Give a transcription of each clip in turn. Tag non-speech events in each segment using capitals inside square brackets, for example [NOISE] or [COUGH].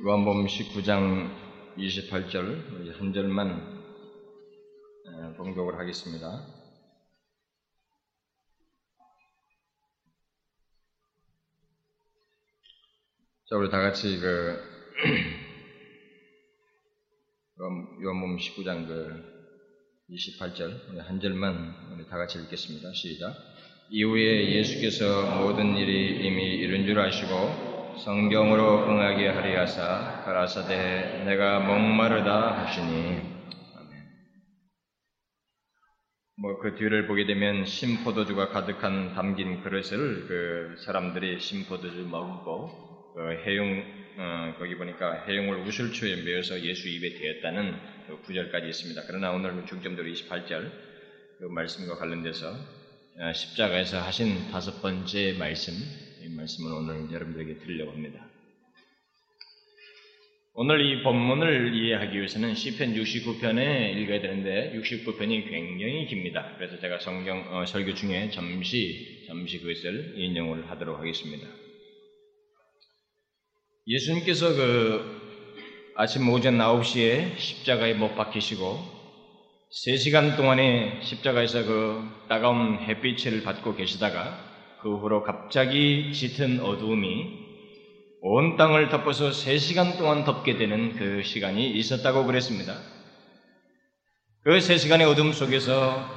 요한복음 19장 28절 우리 한 절만 봉독을 하겠습니다. 자, 우리 다 같이 그 [CLEARS THROAT] 요한복음 19장 그 28절 우리 한 절만 우리 다 같이 읽겠습니다. 시작. 이후에 예수께서 모든 일이 이미 이룬 줄 아시고 성경으로 응하게 하리 하사 가라사대 내가 목마르다 하시니 뭐 그 뒤를 보게 되면 심포도주가 가득한 담긴 그릇을 그 사람들이 심포도주 먹고 그 해용 어, 거기 보니까 해용을 우슬초에 메어서 예수 입에 대었다는 그 구절까지 있습니다. 그러나 오늘 중점도로 28절 그 말씀과 관련돼서 어, 십자가에서 하신 다섯 번째 말씀 이 말씀을 오늘 여러분들에게 드리려고 합니다. 오늘 이 본문을 이해하기 위해서는 시편 69편에 읽어야 되는데 69편이 굉장히 깁니다. 그래서 제가 성경 어, 설교 중에 잠시 잠시 그것을 인용을 하도록 하겠습니다. 예수님께서 그 아침 오전 9시에 십자가에 못 박히시고 3시간 동안에 십자가에서 그 따가운 햇빛을 받고 계시다가 그 후로 갑자기 짙은 어두움이 온 땅을 덮어서 3시간 동안 덮게 되는 그 시간이 있었다고 그랬습니다. 그 3시간의 어둠 속에서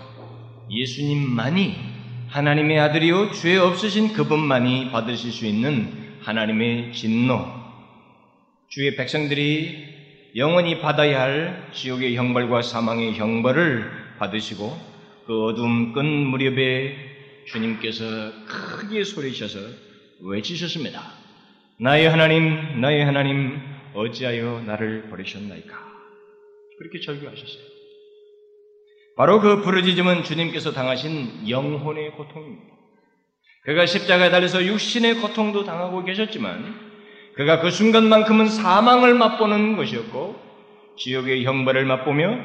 예수님만이 하나님의 아들이요 죄 없으신 그분만이 받으실 수 있는 하나님의 진노, 주의 백성들이 영원히 받아야 할 지옥의 형벌과 사망의 형벌을 받으시고 그 어둠 끈 무렵에 주님께서 크게 소리셔서 외치셨습니다. 나의 하나님, 나의 하나님, 어찌하여 나를 버리셨나이까? 그렇게 절규하셨어요. 바로 그 부르짖음은 주님께서 당하신 영혼의 고통입니다. 그가 십자가에 달려서 육신의 고통도 당하고 계셨지만 그가 그 순간만큼은 사망을 맛보는 것이었고 지옥의 형벌을 맛보며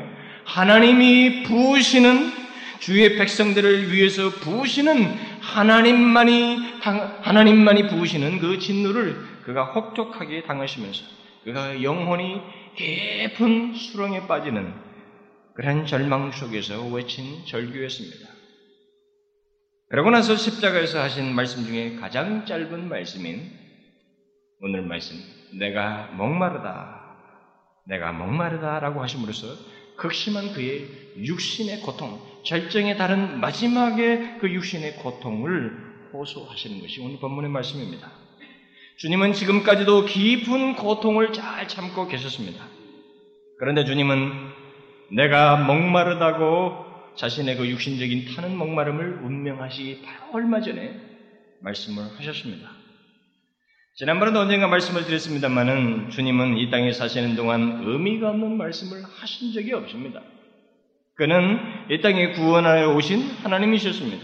하나님이 부으시는 주의 백성들을 위해서 부으시는 하나님만이 하나님만이 부으시는 그 진노를 그가 혹독하게 당하시면서 그가 영혼이 깊은 수렁에 빠지는 그런 절망 속에서 외친 절규였습니다. 그러고 나서 십자가에서 하신 말씀 중에 가장 짧은 말씀인 오늘 말씀, 내가 목마르다, 내가 목마르다라고 하심으로써 극심한 그의 육신의 고통, 절정에 다른 마지막의 그 육신의 고통을 호소하시는 것이 오늘 본문의 말씀입니다. 주님은 지금까지도 깊은 고통을 잘 참고 계셨습니다. 그런데 주님은 내가 목마르다고 자신의 그 육신적인 타는 목마름을 운명하시기 바로 얼마 전에 말씀을 하셨습니다. 지난번에도 언젠가 말씀을 드렸습니다만은 주님은 이 땅에 사시는 동안 의미가 없는 말씀을 하신 적이 없습니다. 그는 이 땅에 구원하여 오신 하나님이셨습니다.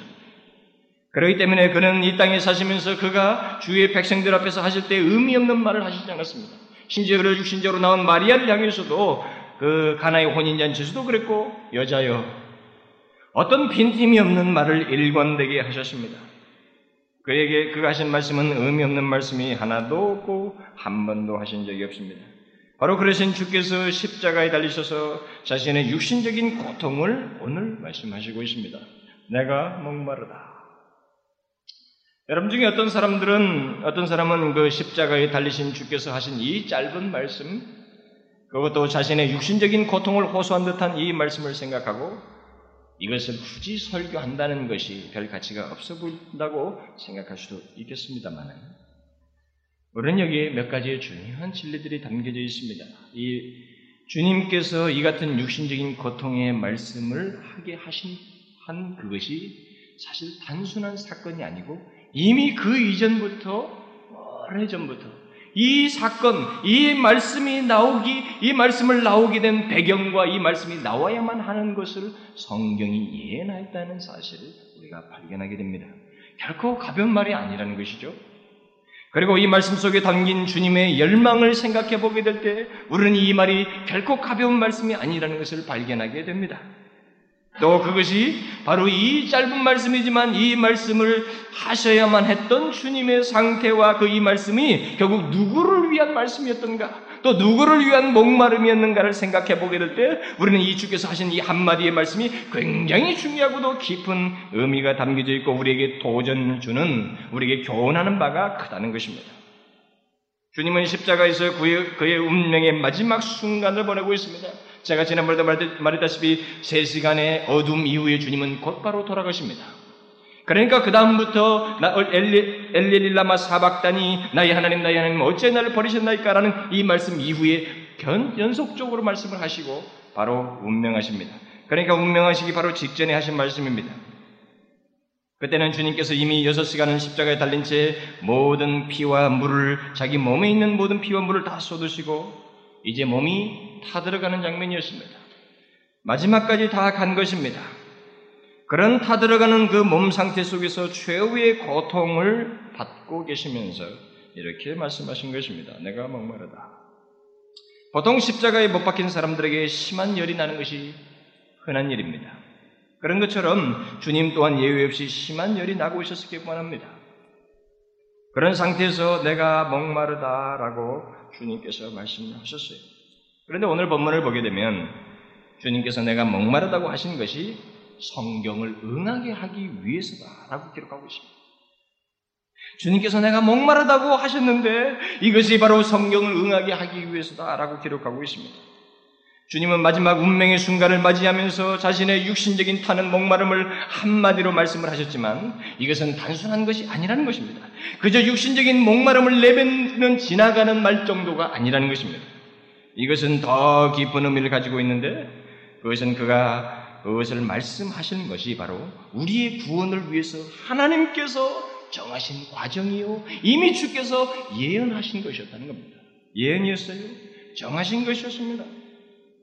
그렇기 때문에 그는 이 땅에 사시면서 그가 주의 백성들 앞에서 하실 때 의미 없는 말을 하시지 않았습니다. 심지어 그를 육신적으로 나온 마리아를 향해서도 그 가나의 혼인잔치에서도 그랬고 여자여 어떤 빈틈이 없는 말을 일관되게 하셨습니다. 그에게 그가 하신 말씀은 의미 없는 말씀이 하나도 없고 한 번도 하신 적이 없습니다. 바로 그러신 주께서 십자가에 달리셔서 자신의 육신적인 고통을 오늘 말씀하시고 있습니다. 내가 목마르다. 여러분 중에 어떤 사람들은 어떤 사람은 그 십자가에 달리신 주께서 하신 이 짧은 말씀 그것도 자신의 육신적인 고통을 호소한 듯한 이 말씀을 생각하고 이것을 굳이 설교한다는 것이 별 가치가 없어 보인다고 생각할 수도 있겠습니다만, 우리는 여기에 몇 가지의 중요한 진리들이 담겨져 있습니다. 이 주님께서 이 같은 육신적인 고통의 말씀을 하게 하신 한 그것이 사실 단순한 사건이 아니고 이미 그 이전부터 오래 전부터 이 사건, 이 말씀이 나오기, 이 말씀을 나오게 된 배경과 이 말씀이 나와야만 하는 것을 성경이 예언하였다는 사실을 우리가 발견하게 됩니다. 결코 가벼운 말이 아니라는 것이죠. 그리고 이 말씀 속에 담긴 주님의 열망을 생각해 보게 될 때 우리는 이 말이 결코 가벼운 말씀이 아니라는 것을 발견하게 됩니다. 또 그것이 바로 이 짧은 말씀이지만 이 말씀을 하셔야만 했던 주님의 상태와 그 이 말씀이 결국 누구를 위한 말씀이었던가 또 누구를 위한 목마름이었는가를 생각해 보게 될 때 우리는 이 주께서 하신 이 한마디의 말씀이 굉장히 중요하고도 깊은 의미가 담겨져 있고 우리에게 도전을 주는 우리에게 교훈하는 바가 크다는 것입니다. 주님은 십자가에서 그의 운명의 마지막 순간을 보내고 있습니다. 제가 지난번에도 말했다시피 3시간의 어둠 이후에 주님은 곧바로 돌아가십니다. 그러니까 그 다음부터 엘리엘리라마 사박단이 나의 하나님 나의 하나님 어째 나를 버리셨나이까라는 이 말씀 이후에 견, 연속적으로 말씀을 하시고 바로 운명하십니다. 그러니까 운명하시기 바로 직전에 하신 말씀입니다. 그때는 주님께서 이미 6시간은 십자가에 달린 채 모든 피와 물을 자기 몸에 있는 모든 피와 물을 다 쏟으시고 이제 몸이 타들어가는 장면이었습니다. 마지막까지 다 간 것입니다. 그런 타들어가는 그 몸 상태 속에서 최후의 고통을 받고 계시면서 이렇게 말씀하신 것입니다. 내가 목마르다. 보통 십자가에 못 박힌 사람들에게 심한 열이 나는 것이 흔한 일입니다. 그런 것처럼 주님 또한 예외 없이 심한 열이 나고 있었을 뻔합니다. 그런 상태에서 내가 목마르다라고 주님께서 말씀하셨어요. 그런데 오늘 본문을 보게 되면 주님께서 내가 목마르다고 하신 것이 성경을 응하게 하기 위해서다라고 기록하고 있습니다. 주님께서 내가 목마르다고 하셨는데 이것이 바로 성경을 응하게 하기 위해서다라고 기록하고 있습니다. 주님은 마지막 운명의 순간을 맞이하면서 자신의 육신적인 타는 목마름을 한마디로 말씀을 하셨지만 이것은 단순한 것이 아니라는 것입니다. 그저 육신적인 목마름을 내뱉는 지나가는 말 정도가 아니라는 것입니다. 이것은 더 깊은 의미를 가지고 있는데 그것은 그가 그것을 말씀하시는 것이 바로 우리의 구원을 위해서 하나님께서 정하신 과정이요. 이미 주께서 예언하신 것이었다는 겁니다. 예언이었어요. 정하신 것이었습니다.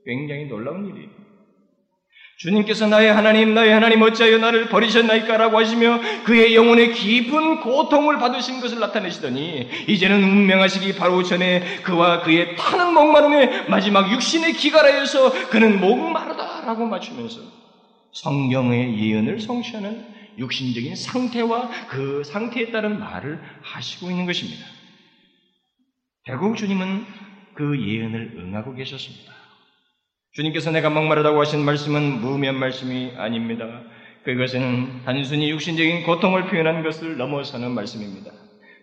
굉장히 놀라운 일이에요. 주님께서 나의 하나님, 나의 하나님 어찌하여 나를 버리셨나이까라고 하시며 그의 영혼의 깊은 고통을 받으신 것을 나타내시더니 이제는 운명하시기 바로 전에 그와 그의 타는 목마름의 마지막 육신의 기가라에서 그는 목마르다라고 맞추면서 성경의 예언을 성취하는 육신적인 상태와 그 상태에 따른 말을 하시고 있는 것입니다. 결국 주님은 그 예언을 응하고 계셨습니다. 주님께서 내가 목마르다고 하신 말씀은 무면 말씀이 아닙니다. 그것은 단순히 육신적인 고통을 표현한 것을 넘어서는 말씀입니다.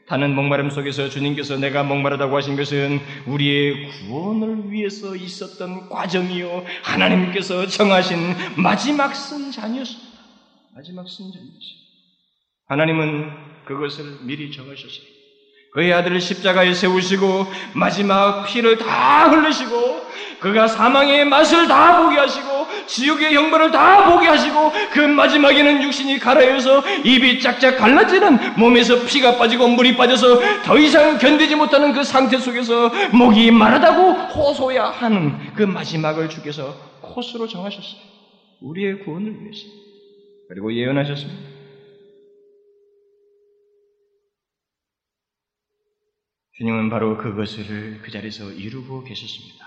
타는 목마름 속에서 주님께서 내가 목마르다고 하신 것은 우리의 구원을 위해서 있었던 과정이요. 하나님께서 정하신 마지막 승잔이었습니다. 마지막 승잔이었습니다. 하나님은 그것을 미리 정하셨어요. 그의 아들을 십자가에 세우시고 마지막 피를 다 흘리시고 그가 사망의 맛을 다 보게 하시고 지옥의 형벌을 다 보게 하시고 그 마지막에는 육신이 가라여서 입이 짝짝 갈라지는 몸에서 피가 빠지고 물이 빠져서 더 이상 견디지 못하는 그 상태 속에서 목이 마르다고 호소야 하는 그 마지막을 주께서 코스로 정하셨어요. 우리의 구원을 위해서. 그리고 예언하셨습니다. 주님은 바로 그것을 그 자리에서 이루고 계셨습니다.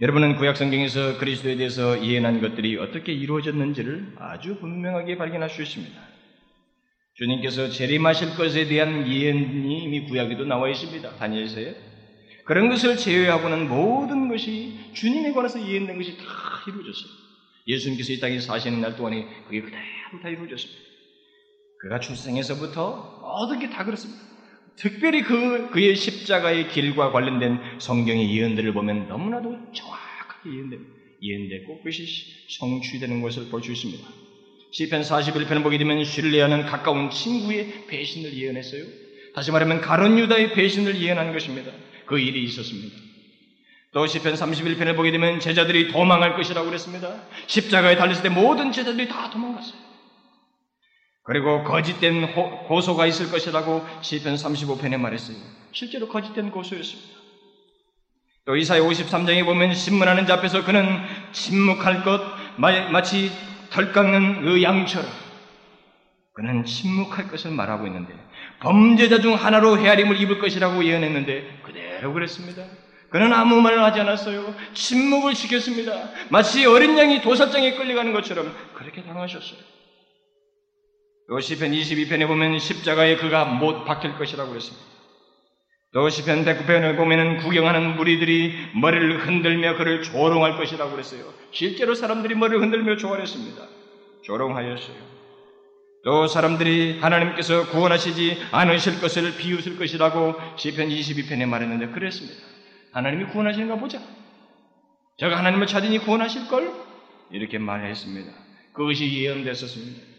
여러분은 구약 성경에서 그리스도에 대해서 예언한 것들이 어떻게 이루어졌는지를 아주 분명하게 발견할 수 있습니다. 주님께서 재림하실 것에 대한 예언이 이미 구약에도 나와 있습니다. 다니엘서에. 그런 것을 제외하고는 모든 것이 주님에 관해서 예언된 것이 다 이루어졌어요. 예수님께서 이 땅에 사시는 날 동안에 그게 그대로 다 이루어졌습니다. 그가 출생에서부터 모든 게 다 그렇습니다. 특별히 그, 그의 십자가의 길과 관련된 성경의 예언들을 보면 너무나도 정확하게. 예언되고 그것이 성취되는 것을 볼 수 있습니다. 시편 41편을 보게 되면 신뢰하는 가까운 친구의 배신을 예언했어요. 다시 말하면 가론 유다의 배신을 예언한 것입니다. 그 일이 있었습니다. 또 시편 31편을 보게 되면 제자들이 도망할 것이라고 그랬습니다. 십자가에 달렸을 때 모든 제자들이 다 도망갔어요. 그리고 거짓된 호, 소가 있을 것이라고 시편 35편에 말했어요. 실제로 거짓된 고소였습니다. 또 이사야 53장에 보면 신문하는 자 앞에서 그는 침묵할 것 마치 털 깎는 그 양처럼 그는 침묵할 것을 말하고 있는데 범죄자 중 하나로 헤아림을 입을 것이라고 예언했는데 그대로 그랬습니다. 그는 아무 말을 하지 않았어요. 침묵을 지켰습니다. 마치 어린 양이 도살장에 끌려가는 것처럼 그렇게 당하셨어요. 또 시편 22편에 보면 십자가에 그가 못 박힐 것이라고 그랬습니다. 또 시편 109편을 보면은 구경하는 무리들이 머리를 흔들며 그를 조롱할 것이라고 그랬어요. 실제로 사람들이 머리를 흔들며 조롱했습니다. 조롱하였어요. 또 사람들이 하나님께서 구원하시지 않으실 것을 비웃을 것이라고 시편 22편에 말했는데 그랬습니다. 하나님이 구원하시는가 보자. 제가 하나님을 찾으니 구원하실 걸 이렇게 말했습니다. 그것이 예언됐었습니다.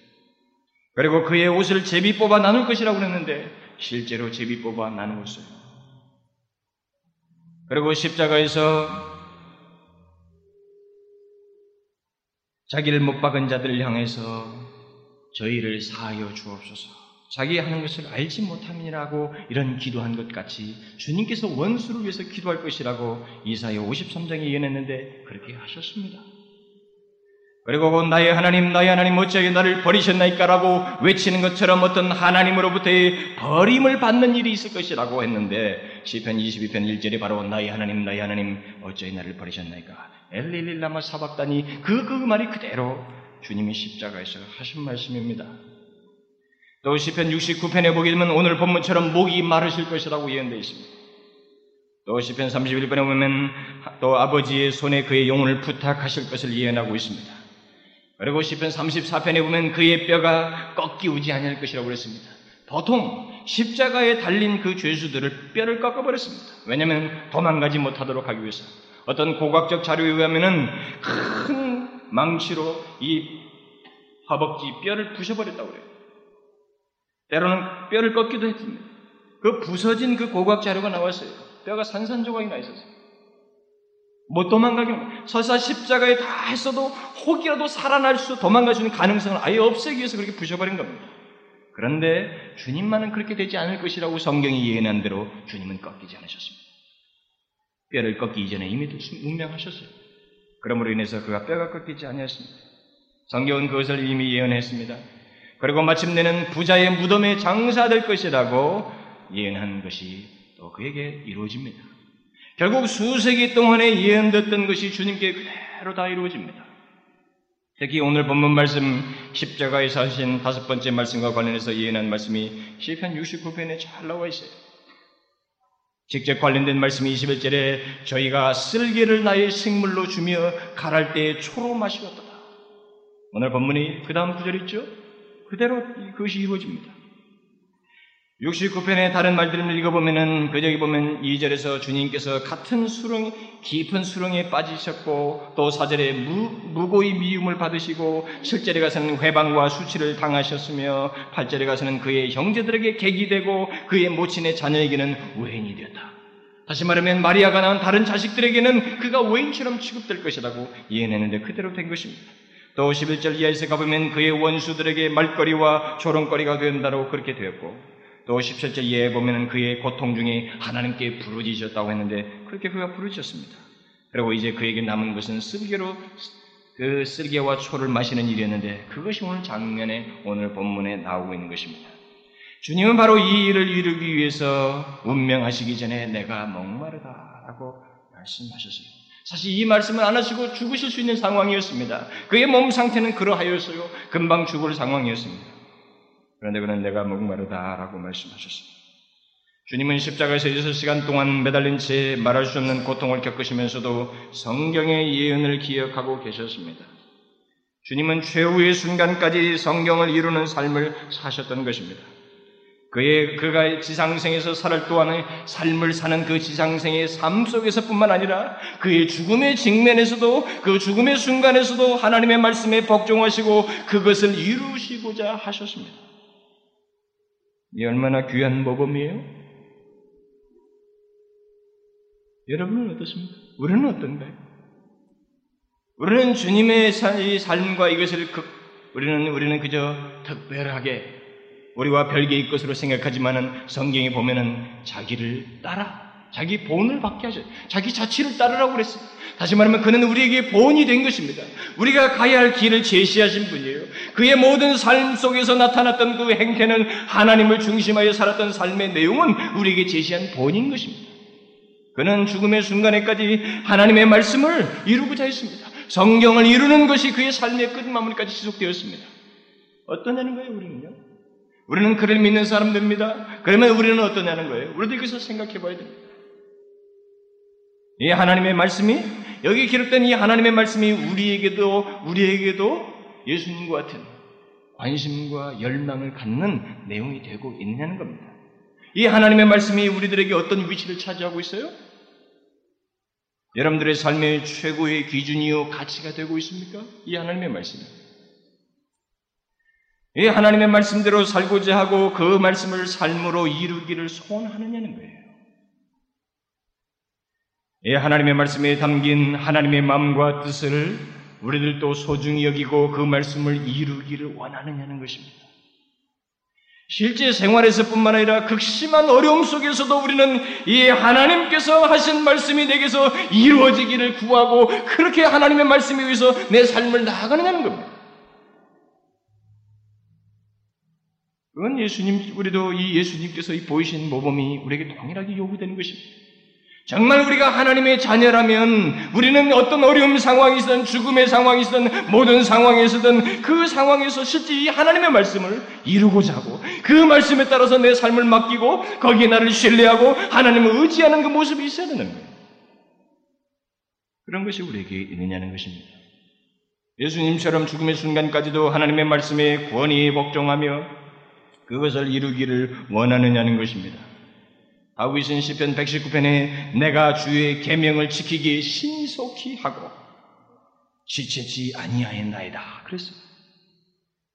그리고 그의 옷을 제비 뽑아 나눌 것이라고 그랬는데 실제로 제비 뽑아 나누었어요. 그리고 십자가에서 자기를 못 박은 자들을 향해서 저희를 사하여 주옵소서. 자기 하는 것을 알지 못함이라고 이런 기도한 것 같이 주님께서 원수를 위해서 기도할 것이라고 이사야 53장에 예언했는데 그렇게 하셨습니다. 그리고 나의 하나님, 나의 하나님 어찌하게 나를 버리셨나이까라고 외치는 것처럼 어떤 하나님으로부터의 버림을 받는 일이 있을 것이라고 했는데 시편 22편 1절에 바로 나의 하나님, 나의 하나님 어찌하게 나를 버리셨나이까 엘릴릴라마 사박다니 그, 그 말이 그대로 주님이 십자가에서 하신 말씀입니다. 또 시편 69편에 보게 되면 오늘 본문처럼 목이 마르실 것이라고 예언되어 있습니다. 또 시편 31편에 보면 또 아버지의 손에 그의 영혼을 부탁하실 것을 예언하고 있습니다. 그리고 시편 34편에 보면 그의 뼈가 꺾이우지 아니할 것이라고 그랬습니다. 보통 십자가에 달린 그 죄수들을 뼈를 꺾어버렸습니다. 왜냐하면 도망가지 못하도록 하기 위해서. 어떤 고각적 자료에 의하면은 큰 망치로 이 허벅지 뼈를 부셔버렸다고 그래요. 때로는 뼈를 꺾기도 했습니다. 그 부서진 그 고각 자료가 나왔어요. 뼈가 산산조각이 나 있었어요. 못 도망가게 설사 십자가에 다 했어도 혹이라도 살아날 수 도망갈 수 있는 가능성을 아예 없애기 위해서 그렇게 부셔버린 겁니다. 그런데 주님만은 그렇게 되지 않을 것이라고 성경이 예언한 대로 주님은 꺾이지 않으셨습니다. 뼈를 꺾기 이전에 이미 운명하셨어요. 그러므로 인해서 그가 뼈가 꺾이지 아니었습니다. 성경은 그것을 이미 예언했습니다. 그리고 마침내는 부자의 무덤에 장사될 것이라고 예언한 것이 또 그에게 이루어집니다. 결국 수세기 동안에 예언됐던 것이 주님께 그대로 다 이루어집니다. 특히 오늘 본문 말씀 십자가에서 하신 다섯 번째 말씀과 관련해서 예언한 말씀이 시편 69편에 잘 나와 있어요. 직접 관련된 말씀이 21절에 저희가 쓸개를 나의 식물로 주며 갈할 때에 초로 마시었다. 오늘 본문이 그 다음 구절 있죠? 그대로 그것이 이루어집니다. 69편의 다른 말들을 읽어보면은 그저기 보면 2절에서 주님께서 같은 수렁 깊은 수렁에 빠지셨고 또 4절에 무, 무고의 미움을 받으시고 7절에 가서는 회방과 수치를 당하셨으며 8절에 가서는 그의 형제들에게 객이 되고 그의 모친의 자녀에게는 우행이 되었다. 다시 말하면 마리아가 낳은 다른 자식들에게는 그가 외인처럼 취급될 것이라고 예언했는데 그대로 된 것입니다. 또 11절 이하에서 가보면 그의 원수들에게 말거리와 조롱거리가 된다고 그렇게 되었고 또 17절 이하에 보면 그의 고통 중에 하나님께 부르짖었다고 했는데 그렇게 그가 부르짖었습니다. 그리고 이제 그에게 남은 것은 쓸개로 그 쓸개와 초를 마시는 일이었는데 그것이 오늘 장면에 오늘 본문에 나오고 있는 것입니다. 주님은 바로 이 일을 이루기 위해서 운명하시기 전에 내가 목마르다라고 말씀하셨어요. 사실 이 말씀을 안 하시고 죽으실 수 있는 상황이었습니다. 그의 몸 상태는 그러하였어요. 금방 죽을 상황이었습니다. 그런데 그는 내가 목마르다라고 말씀하셨습니다. 주님은 십자가에서 6시간 동안 매달린 채 말할 수 없는 고통을 겪으시면서도 성경의 예언을 기억하고 계셨습니다. 주님은 최후의 순간까지 성경을 이루는 삶을 사셨던 것입니다. 그의 그가 지상생에서 살을 또한 삶을 사는 그 지상생의 삶 속에서뿐만 아니라 그의 죽음의 직면에서도 그 죽음의 순간에서도 하나님의 말씀에 복종하시고 그것을 이루시고자 하셨습니다. 이 얼마나 귀한 모범이에요? 여러분은 어떻습니까? 우리는 어떤가요? 우리는 주님의 삶과 이것을 극, 우리는 우리는 그저 특별하게 우리와 별개의 것으로 생각하지만은 성경에 보면은 자기를 따라 자기 본을 받게 하셔. 자기 자치를 따르라고 그랬어요. 다시 말하면 그는 우리에게 본이 된 것입니다. 우리가 가야 할 길을 제시하신 분이에요. 그의 모든 삶 속에서 나타났던 그 행태는 하나님을 중심하여 살았던 삶의 내용은 우리에게 제시한 본인 것입니다. 그는 죽음의 순간에까지 하나님의 말씀을 이루고자 했습니다. 성경을 이루는 것이 그의 삶의 끝마무리까지 지속되었습니다. 어떠냐는 거예요, 우리는요? 우리는 그를 믿는 사람들입니다. 그러면 우리는 어떠냐는 거예요? 우리도 여기서 생각해 봐야 됩니다. 이 하나님의 말씀이, 여기 기록된 이 하나님의 말씀이 우리에게도, 우리에게도 예수님과 같은 관심과 열망을 갖는 내용이 되고 있느냐는 겁니다. 이 하나님의 말씀이 우리들에게 어떤 위치를 차지하고 있어요? 여러분들의 삶의 최고의 기준이요 가치가 되고 있습니까? 이 하나님의 말씀이. 이 하나님의 말씀대로 살고자 하고 그 말씀을 삶으로 이루기를 소원하느냐는 거예요. 이 하나님의 말씀에 담긴 하나님의 마음과 뜻을 우리들도 소중히 여기고 그 말씀을 이루기를 원하느냐는 것입니다. 실제 생활에서뿐만 아니라 극심한 어려움 속에서도 우리는 이 하나님께서 하신 말씀이 내게서 이루어지기를 구하고 그렇게 하나님의 말씀에 의해서 내 삶을 나아가느냐는 겁니다. 그건 예수님, 우리도 이 예수님께서 이 보이신 모범이 우리에게 동일하게 요구되는 것입니다. 정말 우리가 하나님의 자녀라면 우리는 어떤 어려움 상황이든 죽음의 상황이든 모든 상황에서든 그 상황에서 실제 이 하나님의 말씀을 이루고자 하고 그 말씀에 따라서 내 삶을 맡기고 거기에 나를 신뢰하고 하나님을 의지하는 그 모습이 있어야 되는 거예요. 그런 것이 우리에게 있느냐는 것입니다. 예수님처럼 죽음의 순간까지도 하나님의 말씀에 권위 복종하며 그것을 이루기를 원하느냐는 것입니다. 다윗은 시편 119편에 내가 주의 계명을 지키기 신속히 하고 지체지 아니하였나이다. 그랬어요.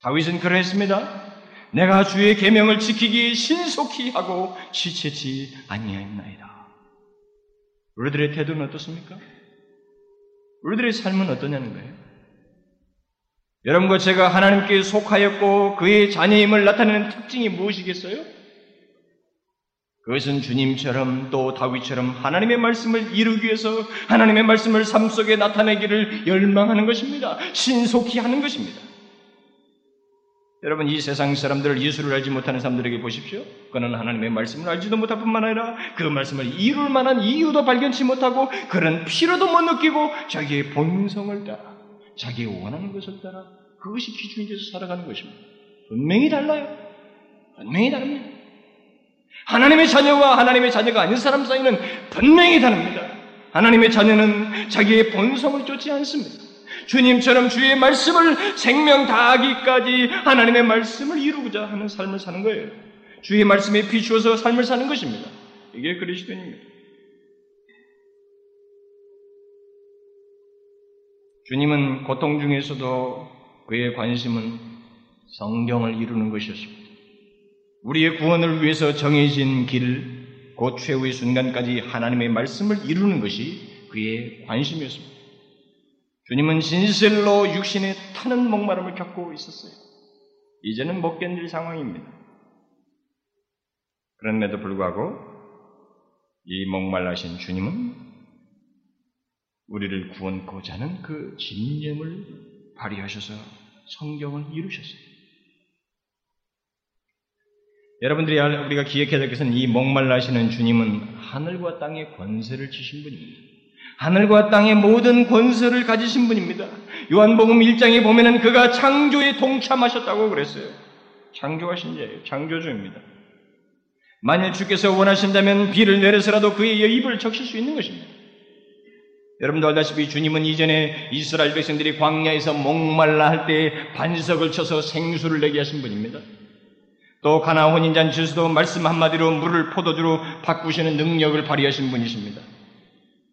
다윗은 그러했습니다. 내가 주의 계명을 지키기 신속히 하고 지체지 아니하였나이다. 우리들의 태도는 어떻습니까? 우리들의 삶은 어떠냐는 거예요? 여러분과 제가 하나님께 속하였고 그의 자녀임을 나타내는 특징이 무엇이겠어요? 그것은 주님처럼 또 다윗처럼 하나님의 말씀을 이루기 위해서 하나님의 말씀을 삶 속에 나타내기를 열망하는 것입니다. 신속히 하는 것입니다. 여러분 이 세상 사람들을 예수를 알지 못하는 사람들에게 보십시오. 그는 하나님의 말씀을 알지도 못할 뿐만 아니라 그 말씀을 이룰 만한 이유도 발견치 못하고 그런 필요도 못 느끼고 자기의 본성을 따라 자기의 원하는 것을 따라 그것이 기준이 돼서 살아가는 것입니다. 분명히 달라요. 분명히 다릅니다. 하나님의 자녀와 하나님의 자녀가 아닌 사람 사이는 분명히 다릅니다. 하나님의 자녀는 자기의 본성을 쫓지 않습니다. 주님처럼 주의 말씀을 생명 다하기까지 하나님의 말씀을 이루고자 하는 삶을 사는 거예요. 주의 말씀에 비추어서 삶을 사는 것입니다. 이게 그리스도입니다. 주님은 고통 중에서도 그의 관심은 성경을 이루는 것이었습니다. 우리의 구원을 위해서 정해진 길, 곧 최후의 순간까지 하나님의 말씀을 이루는 것이 그의 관심이었습니다. 주님은 진실로 육신에 타는 목마름을 겪고 있었어요. 이제는 못 견딜 상황입니다. 그런데도 불구하고 이 목말라신 주님은 우리를 구원코자 하는 그 진념을 발휘하셔서 성경을 이루셨어요. 여러분들이 우리가 기억해야 될 것은 이 목말라시는 주님은 하늘과 땅의 권세를 지신 분입니다. 하늘과 땅의 모든 권세를 가지신 분입니다. 요한복음 1장에 보면은 그가 창조에 동참하셨다고 그랬어요. 창조하신 자예요. 창조주입니다. 만일 주께서 원하신다면 비를 내려서라도 그의 입을 적실 수 있는 것입니다. 여러분도 알다시피 주님은 이전에 이스라엘 백성들이 광야에서 목말라 할 때 반석을 쳐서 생수를 내게 하신 분입니다. 또 가나 혼인잔치에서도 말씀 한마디로 물을 포도주로 바꾸시는 능력을 발휘하신 분이십니다.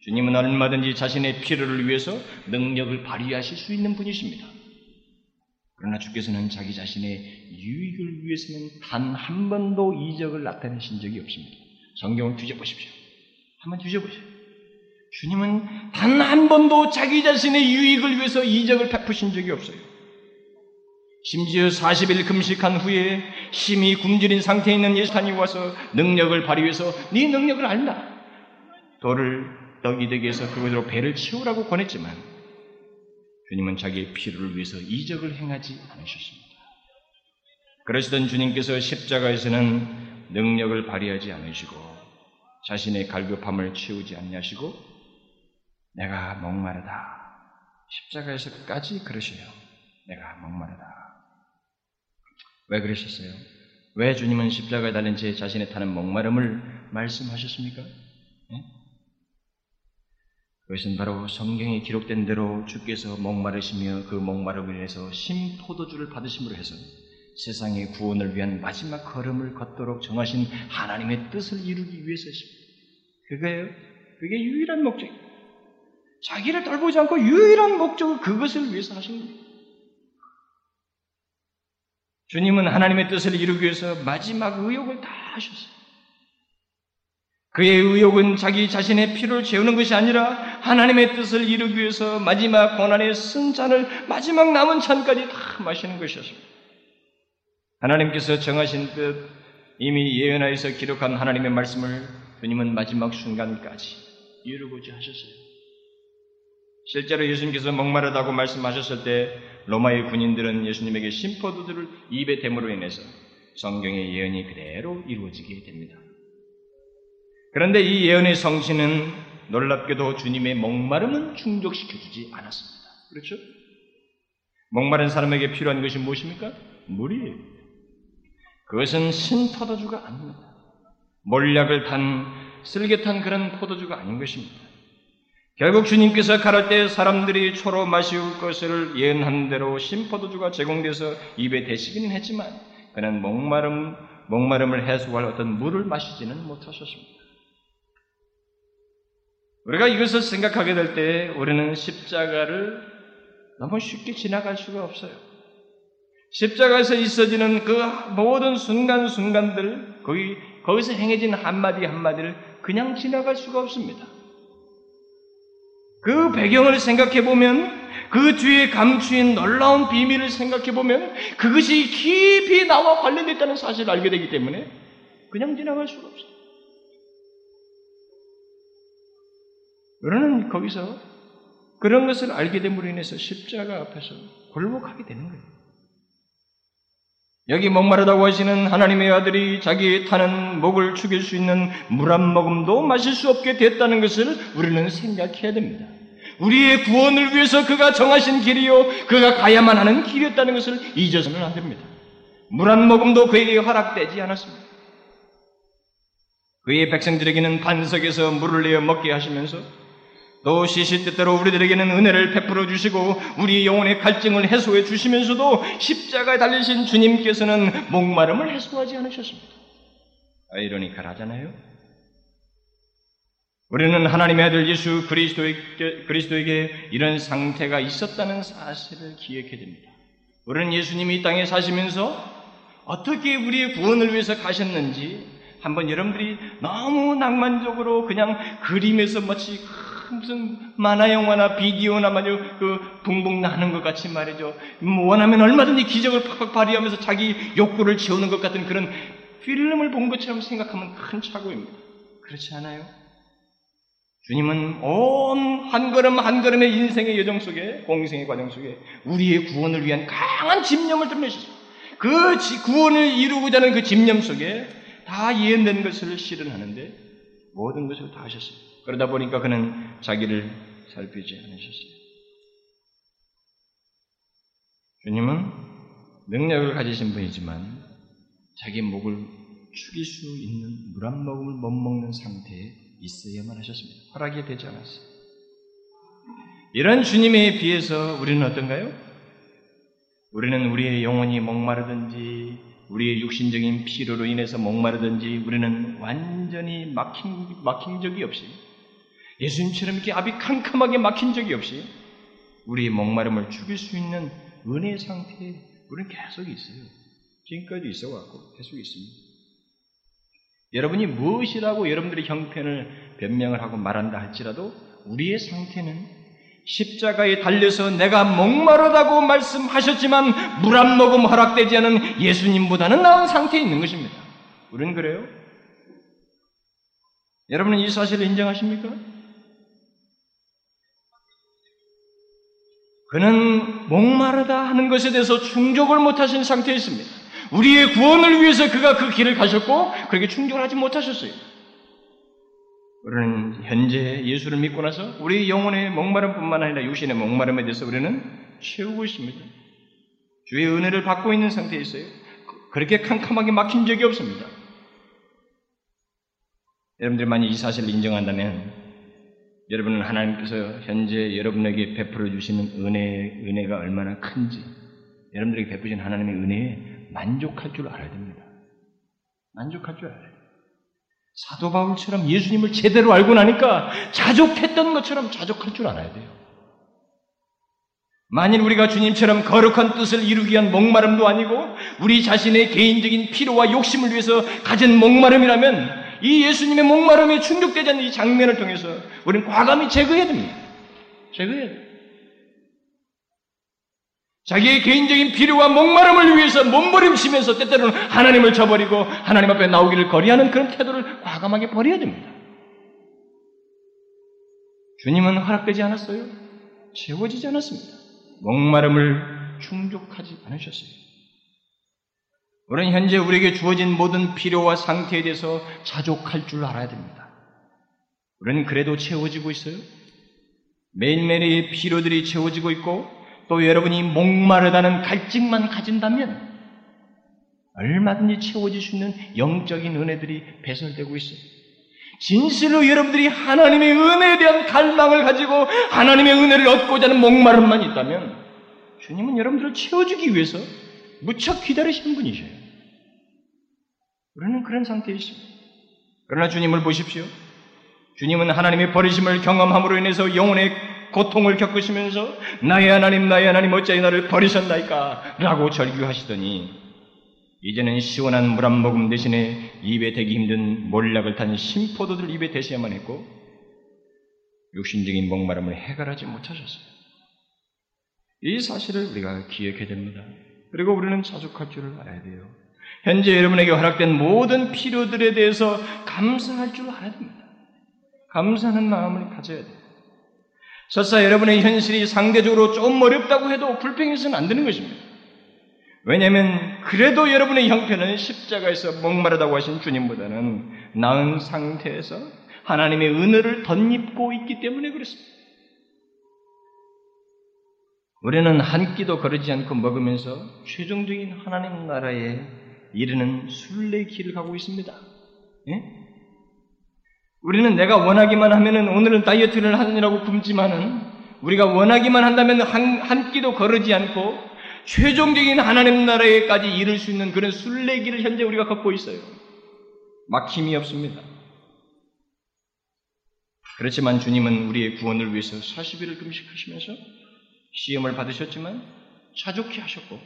주님은 얼마든지 자신의 필요를 위해서 능력을 발휘하실 수 있는 분이십니다. 그러나 주께서는 자기 자신의 유익을 위해서는 단 한 번도 이적을 나타내신 적이 없습니다. 성경을 뒤져보십시오. 한번 뒤져보십시오. 주님은 단 한 번도 자기 자신의 유익을 위해서 이적을 베푸신 적이 없어요. 심지어 40일 금식한 후에 심히 굶주린 상태에 있는 예수탄이 와서 능력을 발휘해서 네 능력을 알다. 돌을 떡이 되게 해서 그것으로 배를 채우라고 권했지만 주님은 자기의 필요를 위해서 이적을 행하지 않으셨습니다. 그러시던 주님께서 십자가에서는 능력을 발휘하지 않으시고 자신의 갈급함을 채우지 않냐시고 내가 목마르다. 십자가에서까지 그러셔요. 내가 목마르다. 왜 그러셨어요? 왜 주님은 십자가에 달린 제 자신의 타는 목마름을 말씀하셨습니까? 네? 그것은 바로 성경에 기록된 대로 주께서 목마르시며 그 목마름을 인해서 심포도주를 받으심으로 해서 세상의 구원을 위한 마지막 걸음을 걷도록 정하신 하나님의 뜻을 이루기 위해서십니다. 그거예요. 그게 유일한 목적입니다. 자기를 돌보지 않고 유일한 목적을 그것을 위해서 하신 겁니다. 주님은 하나님의 뜻을 이루기 위해서 마지막 의욕을 다 하셨어요. 그의 의욕은 자기 자신의 피를 채우는 것이 아니라 하나님의 뜻을 이루기 위해서 마지막 고난의 쓴 잔을 마지막 남은 잔까지 다 마시는 것이었습니다. 하나님께서 정하신 뜻, 이미 예언하여서 기록한 하나님의 말씀을 주님은 마지막 순간까지 이루고자 하셨어요. 실제로 예수님께서 목마르다고 말씀하셨을 때 로마의 군인들은 예수님에게 심포도들을 입에 댐으로 인해서 성경의 예언이 그대로 이루어지게 됩니다. 그런데 이 예언의 성취는 놀랍게도 주님의 목마름은 충족시켜주지 않았습니다. 그렇죠? 목마른 사람에게 필요한 것이 무엇입니까? 물이에요. 그것은 신포도주가 아닙니다. 몰약을 탄 쓸개탄 그런 포도주가 아닌 것입니다. 결국 주님께서 가를 때 사람들이 초로 마시울 것을 예언한 대로 신포도주가 제공돼서 입에 대시기는 했지만 그는 목마름, 목마름을 해소할 어떤 물을 마시지는 못하셨습니다. 우리가 이것을 생각하게 될 때 우리는 십자가를 너무 쉽게 지나갈 수가 없어요. 십자가에서 있어지는 그 모든 순간순간들, 거기, 거기서 행해진 한마디 한마디를 그냥 지나갈 수가 없습니다. 그 배경을 생각해 보면 그 뒤에 감추인 놀라운 비밀을 생각해 보면 그것이 깊이 나와 관련됐다는 사실을 알게 되기 때문에 그냥 지나갈 수가 없어요. 우리는 거기서 그런 것을 알게 됨으로 인해서 십자가 앞에서 굴복하게 되는 거예요. 여기 목마르다고 하시는 하나님의 아들이 자기 타는 목을 죽일 수 있는 물 한 모금도 마실 수 없게 됐다는 것을 우리는 생각해야 됩니다. 우리의 구원을 위해서 그가 정하신 길이요, 그가 가야만 하는 길이었다는 것을 잊어서는 안 됩니다. 물 한 모금도 그에게 허락되지 않았습니다. 그의 백성들에게는 반석에서 물을 내어 먹게 하시면서 또 시시 때대로 우리들에게는 은혜를 베풀어 주시고 우리 영혼의 갈증을 해소해 주시면서도 십자가에 달리신 주님께서는 목마름을 해소하지 않으셨습니다. 아이러니컬하잖아요. 우리는 하나님의 아들 예수 그리스도에게, 그리스도에게 이런 상태가 있었다는 사실을 기억해야 됩니다. 우리는 예수님이 이 땅에 사시면서 어떻게 우리의 구원을 위해서 가셨는지 한번 여러분들이 너무 낭만적으로 그냥 그림에서 마치 무슨 만화 영화나 비디오나 말이죠 그 붕붕 나는 것 같이 말이죠. 뭐 원하면 얼마든지 기적을 팍팍 발휘하면서 자기 욕구를 채우는 것 같은 그런 필름을 본 것처럼 생각하면 큰 착오입니다. 그렇지 않아요? 주님은 온 한 걸음 한 걸음의 인생의 여정 속에 공생의 과정 속에 우리의 구원을 위한 강한 집념을 드러내셨어요. 그 구원을 이루고자 하는 그 집념 속에 다 예언된 것을 실현하는데 모든 것을 다 하셨어요. 그러다 보니까 그는 자기를 살피지 않으셨어요. 주님은 능력을 가지신 분이지만 자기 목을 축일 수 있는 물 한 모금을 못 먹는 상태에 있어야만 하셨습니다. 허락이 되지 않았어요. 이런 주님에 비해서 우리는 어떤가요? 우리는 우리의 영혼이 목마르든지 우리의 육신적인 피로로 인해서 목마르든지 우리는 완전히 막힌, 막힌 적이 없이 예수님처럼 이렇게 압이 캄캄하게 막힌 적이 없이 우리의 목마름을 죽일 수 있는 은혜 상태에 우리는 계속 있어요. 지금까지 있어왔고 계속 있습니다. 여러분이 무엇이라고 여러분들의 형편을 변명을 하고 말한다 할지라도 우리의 상태는 십자가에 달려서 내가 목마르다고 말씀하셨지만 물 한 모금 허락되지 않은 예수님보다는 나은 상태에 있는 것입니다. 우리는 그래요? 여러분은 이 사실을 인정하십니까? 그는 목마르다 하는 것에 대해서 충족을 못하신 상태에 있습니다. 우리의 구원을 위해서 그가 그 길을 가셨고 그렇게 충족을 하지 못하셨어요. 우리는 현재 예수를 믿고 나서 우리 영혼의 목마름뿐만 아니라 육신의 목마름에 대해서 우리는 채우고 있습니다. 주의 은혜를 받고 있는 상태에 있어요. 그렇게 캄캄하게 막힌 적이 없습니다. 여러분들이 만약 이 사실을 인정한다면 여러분은 하나님께서 현재 여러분에게 베풀어 주시는 은혜, 은혜가 얼마나 큰지 여러분들에게 베푸신 하나님의 은혜에 만족할 줄 알아야 됩니다. 만족할 줄 알아야 돼요. 사도 바울처럼 예수님을 제대로 알고 나니까 자족했던 것처럼 자족할 줄 알아야 돼요. 만일 우리가 주님처럼 거룩한 뜻을 이루기 위한 목마름도 아니고 우리 자신의 개인적인 필요와 욕심을 위해서 가진 목마름이라면 이 예수님의 목마름에 충족되지 않는 이 장면을 통해서 우리는 과감히 제거해야 됩니다. 제거해야 돼요. 자기의 개인적인 필요와 목마름을 위해서 몸부림치면서 때때로는 하나님을 저버리고 하나님 앞에 나오기를 거리하는 그런 태도를 과감하게 버려야 됩니다. 주님은 허락되지 않았어요. 채워지지 않았습니다. 목마름을 충족하지 않으셨어요. 우리는 현재 우리에게 주어진 모든 필요와 상태에 대해서 자족할 줄 알아야 됩니다. 우리는 그래도 채워지고 있어요. 매일매일의 필요들이 채워지고 있고 또 여러분이 목마르다는 갈증만 가진다면 얼마든지 채워질 수 있는 영적인 은혜들이 배설되고 있어요. 진실로 여러분들이 하나님의 은혜에 대한 갈망을 가지고 하나님의 은혜를 얻고자 하는 목마름만 있다면 주님은 여러분들을 채워주기 위해서 무척 기다리시는 분이셔요. 우리는 그런 상태에 있습니다. 그러나 주님을 보십시오. 주님은 하나님의 버리심을 경험함으로 인해서 영혼의 고통을 겪으시면서 나의 하나님 나의 하나님 어찌 나를 버리셨나이까 라고 절규하시더니 이제는 시원한 물 한 모금 대신에 입에 대기 힘든 몰락을 탄 심포도들 입에 대셔야만 했고 육신적인 목마름을 해결하지 못하셨어요. 이 사실을 우리가 기억해야 됩니다. 그리고 우리는 자족할 줄을 알아야 돼요. 현재 여러분에게 허락된 모든 필요들에 대해서 감사할 줄 알아야 됩니다. 감사하는 마음을 가져야 돼요. 설사 여러분의 현실이 상대적으로 좀 어렵다고 해도 불평해서는 안 되는 것입니다. 왜냐하면 그래도 여러분의 형편은 십자가에서 목마르다고 하신 주님보다는 나은 상태에서 하나님의 은혜를 덧입고 있기 때문에 그렇습니다. 우리는 한 끼도 거르지 않고 먹으면서 최종적인 하나님 나라에 이르는 순례 길을 가고 있습니다. 예? 우리는 내가 원하기만 하면은 오늘은 다이어트를 하느라고 굶지만은 우리가 원하기만 한다면 한, 한 끼도 거르지 않고 최종적인 하나님 나라에까지 이를 수 있는 그런 순례길을 현재 우리가 걷고 있어요. 막힘이 없습니다. 그렇지만 주님은 우리의 구원을 위해서 40일을 금식하시면서 시험을 받으셨지만 자족해 하셨고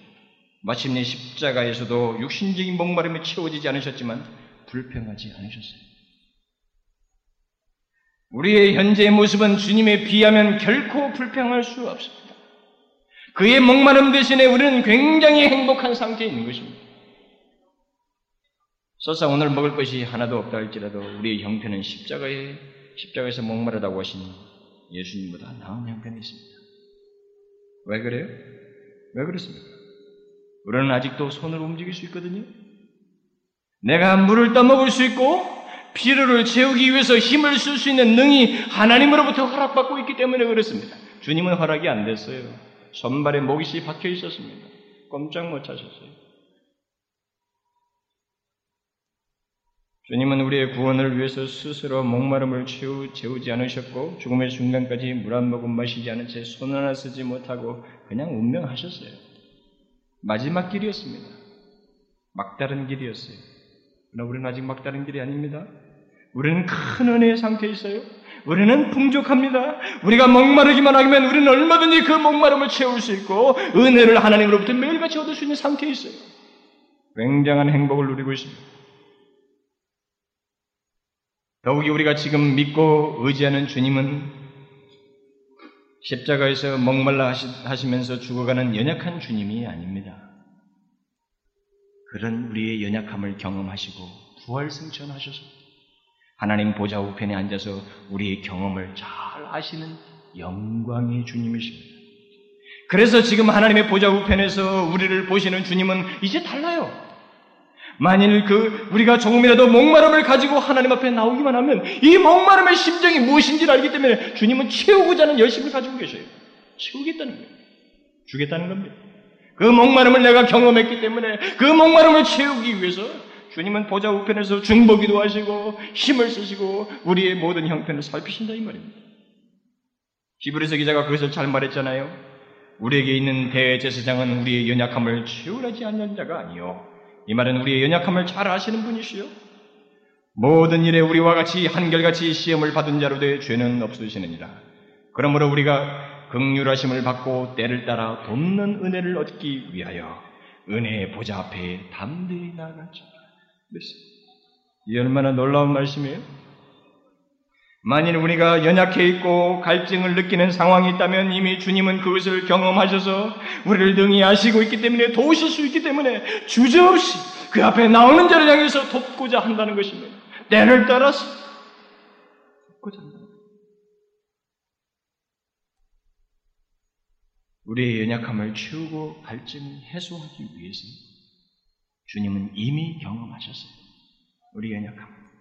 마침내 십자가에서도 육신적인 목마름이 채워지지 않으셨지만 불평하지 않으셨어요. 우리의 현재의 모습은 주님에 비하면 결코 불평할 수 없습니다. 그의 목마름 대신에 우리는 굉장히 행복한 상태에 있는 것입니다. 설사 오늘 먹을 것이 하나도 없다 할지라도 우리의 형편은 십자가에 십자가에서 목마르다고 하신 예수님보다 나은 형편이 있습니다. 왜 그래요? 왜 그렇습니까? 우리는 아직도 손을 움직일 수 있거든요. 내가 물을 떠먹을 수 있고 필요를 채우기 위해서 힘을 쓸 수 있는 능이 하나님으로부터 허락받고 있기 때문에 그렇습니다. 주님은 허락이 안 됐어요. 손발에 모기씨 박혀 있었습니다. 꼼짝 못 하셨어요. 주님은 우리의 구원을 위해서 스스로 목마름을 채우, 채우 지 않으셨고 죽음의 순간까지 물 한 모금 마시지 않은 채 손 하나 쓰지 못하고 그냥 운명하셨어요. 마지막 길이었습니다. 막다른 길이었어요. 그러나 우리는 아직 막다른 길이 아닙니다. 우리는 큰 은혜의 상태에 있어요. 우리는 풍족합니다. 우리가 목마르기만 하면 우리는 얼마든지 그 목마름을 채울 수 있고 은혜를 하나님으로부터 매일같이 얻을 수 있는 상태에 있어요. 굉장한 행복을 누리고 있습니다. 더욱이 우리가 지금 믿고 의지하는 주님은 십자가에서 목말라 하시면서 죽어가는 연약한 주님이 아닙니다. 그런 우리의 연약함을 경험하시고 부활 승천하셔서 하나님 보좌 우편에 앉아서 우리의 경험을 잘 아시는 영광의 주님이십니다. 그래서 지금 하나님의 보좌 우편에서 우리를 보시는 주님은 이제 달라요. 만일 그 우리가 조금이라도 목마름을 가지고 하나님 앞에 나오기만 하면 이 목마름의 심정이 무엇인지를 알기 때문에 주님은 채우고자 하는 열심을 가지고 계셔요. 채우겠다는 거예요. 주겠다는 겁니다. 그 목마름을 내가 경험했기 때문에 그 목마름을 채우기 위해서 주님은 보좌 우편에서 중보기도 하시고 힘을 쓰시고 우리의 모든 형편을 살피신다 이 말입니다. 히브리서 기자가 그것을 잘 말했잖아요. 우리에게 있는 대제사장은 우리의 연약함을 채우려지 않는 자가 아니요. 이 말은 우리의 연약함을 잘 아시는 분이시요. 모든 일에 우리와 같이 한결같이 시험을 받은 자로 되 죄는 없으시느니라. 그러므로 우리가 극률하심을 받고 때를 따라 돕는 은혜를 얻기 위하여 은혜의 보좌 앞에 담대히 나아가자. 이 얼마나 놀라운 말씀이에요? 만일 우리가 연약해 있고 갈증을 느끼는 상황이 있다면 이미 주님은 그것을 경험하셔서 우리를 등이 하시고 있기 때문에 도우실 수 있기 때문에 주저없이 그 앞에 나오는 자를 향해서 돕고자 한다는 것입니다. 때를 따라서 돕고자 한다. 우리의 연약함을 채우고 갈증을 해소하기 위해서 주님은 이미 경험하셨어요. 우리 연약함.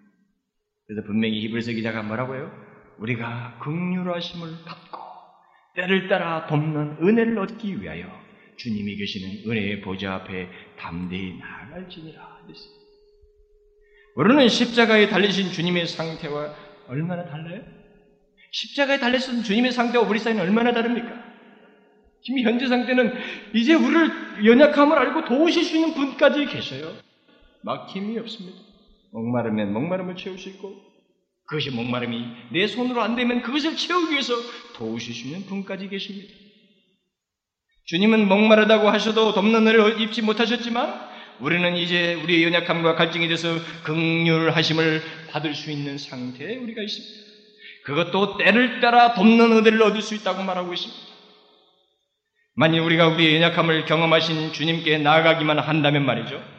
그래서 분명히 히브리서 기자가 뭐라고요? 우리가 극률하심을 받고 때를 따라 돕는 은혜를 얻기 위하여 주님이 계시는 은혜의 보좌 앞에 담대히 나아갈지니라. 우리는 십자가에 달리신 주님의 상태와 얼마나 달라요? 십자가에 달리신 주님의 상태와 우리 사이는 얼마나 다릅니까? 지금 현재 상태는 이제 우리를 연약함을 알고 도우실 수 있는 분까지 계셔요. 막힘이 없습니다. 목마르면 목마름을 채울 수 있고 그것이 목마름이 내 손으로 안 되면 그것을 채우기 위해서 있는 분까지 계십니다. 주님은 목마르다고 하셔도 돕는 은혜를 입지 못하셨지만 우리는 이제 우리의 연약함과 갈증에 대해서 극률하심을 받을 수 있는 상태에 우리가 있습니다. 그것도 때를 따라 돕는 은혜를 얻을 수 있다고 말하고 있습니다. 만일 우리가 우리의 연약함을 경험하신 주님께 나아가기만 한다면 말이죠.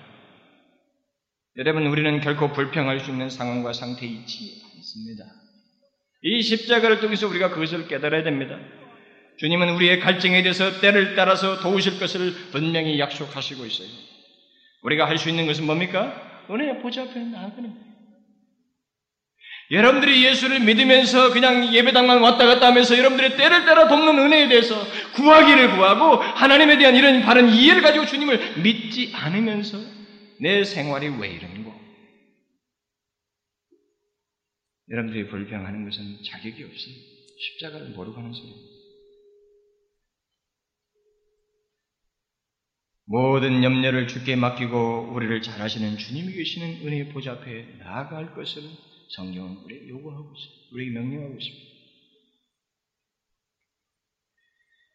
여러분, 우리는 결코 불평할 수 있는 상황과 상태에 있지 않습니다. 이 십자가를 통해서 우리가 그것을 깨달아야 됩니다. 주님은 우리의 갈증에 대해서 때를 따라서 도우실 것을 분명히 약속하시고 있어요. 우리가 할 수 있는 것은 뭡니까? 은혜의 보좌 앞에 나아가는. 여러분들이 예수를 믿으면서 그냥 예배당만 왔다 갔다 하면서 여러분들의 때를 따라 돕는 은혜에 대해서 구하기를 구하고 하나님에 대한 이런 바른 이해를 가지고 주님을 믿지 않으면서 내 생활이 왜 이런고? 여러분들이 불평하는 것은 자격이 없어요. 십자가를 모르고 하는 소리입니다. 모든 염려를 주께 맡기고 우리를 잘하시는 주님이 계시는 은혜의 보좌 앞에 나아갈 것을 성경은 우리에게 요구하고 있습니다. 우리에게 명령하고 있습니다.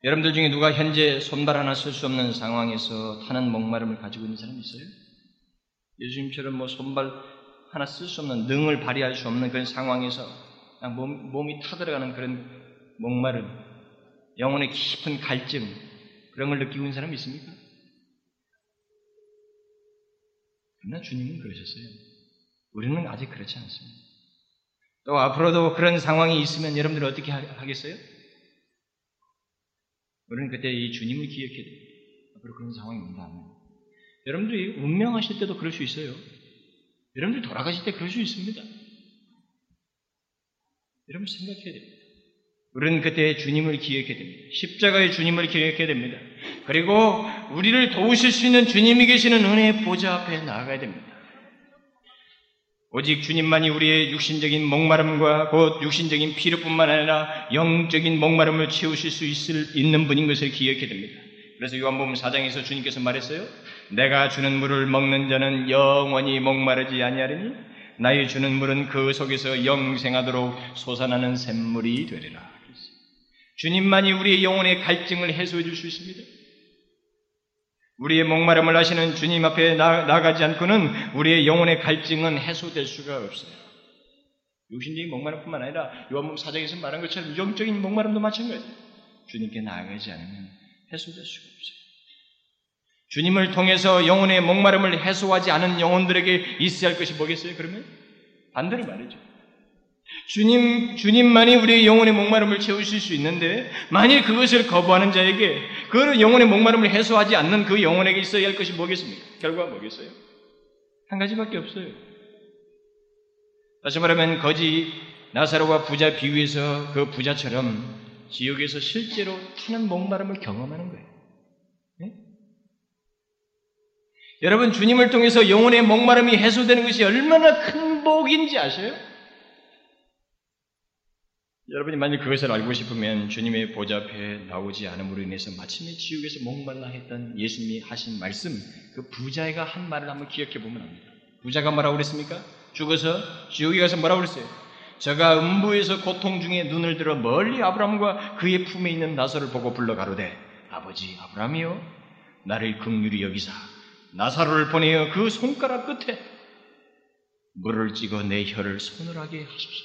여러분들 중에 누가 현재 손발 하나 쓸 수 없는 상황에서 타는 목마름을 가지고 있는 사람 있어요? 예수님처럼 뭐 손발 하나 쓸 수 없는 능을 발휘할 수 없는 그런 상황에서 그냥 몸, 몸이 타들어가는 그런 목마름, 영혼의 깊은 갈증 그런 걸 느끼고 있는 사람 있습니까? 그러나 주님은 그러셨어요. 우리는 아직 그렇지 않습니다. 또 앞으로도 그런 상황이 있으면 여러분들 어떻게 하겠어요? 우리는 그때 이 주님을 기억해야. 앞으로 그런 상황이 온다면. 여러분들이 운명하실 때도 그럴 수 있어요. 여러분들 돌아가실 때 그럴 수 있습니다. 여러분 생각해야 됩니다. 우리는 그때 주님을 기억해야 됩니다. 십자가의 주님을 기억해야 됩니다. 그리고 우리를 도우실 수 있는 주님이 계시는 은혜의 보좌 앞에 나아가야 됩니다. 오직 주님만이 우리의 육신적인 목마름과 곧 육신적인 필요뿐만 아니라 영적인 목마름을 채우실 수 있을, 있는 분인 것을 기억해야 됩니다. 그래서 요한복음 4장에서 주님께서 말했어요. 내가 주는 물을 먹는 자는 영원히 목마르지 아니하리니 나의 주는 물은 그 속에서 영생하도록 솟아나는 샘물이 되리라. 주님만이 우리의 영혼의 갈증을 해소해 줄 수 있습니다. 우리의 목마름을 하시는 주님 앞에 나, 나가지 않고는 우리의 영혼의 갈증은 해소될 수가 없어요. 육신적인 목마름뿐만 아니라 요한복음 사장에서 말한 것처럼 영적인 목마름도 마찬가지예요. 주님께 나아가지 않으면 해소될 수가 없어요. 주님을 통해서 영혼의 목마름을 해소하지 않은 영혼들에게 있어야 할 것이 뭐겠어요? 그러면 반대로 말이죠. 주님, 주님만이 우리의 영혼의 목마름을 채우실 수 있는데, 만일 그것을 거부하는 자에게, 그 영혼의 목마름을 해소하지 않는 그 영혼에게 있어야 할 것이 뭐겠습니까? 결과가 뭐겠어요? 한 가지밖에 없어요. 다시 말하면 거지 나사로와 부자 비유에서 그 부자처럼 지옥에서 실제로 타는 목마름을 경험하는 거예요. 네? 여러분 주님을 통해서 영혼의 목마름이 해소되는 것이 얼마나 큰 복인지 아세요? 여러분이 만약 그것을 알고 싶으면 주님의 보좌 앞에 나오지 않음으로 인해서 마침내 지옥에서 목말라 했던 예수님이 하신 말씀, 그 부자가 한 말을 한번 기억해 보면 합니다. 부자가 뭐라고 그랬습니까? 죽어서 지옥에 가서 뭐라고 그랬어요? 저가 음부에서 고통 중에 눈을 들어 멀리 아브라함과 그의 품에 있는 나사를 보고 불러 가로되 아버지 아브라함이요 나를 극률히 여기사 나사로를 보내어 그 손가락 끝에 물을 찍어 내 혀를 서늘하게 하소서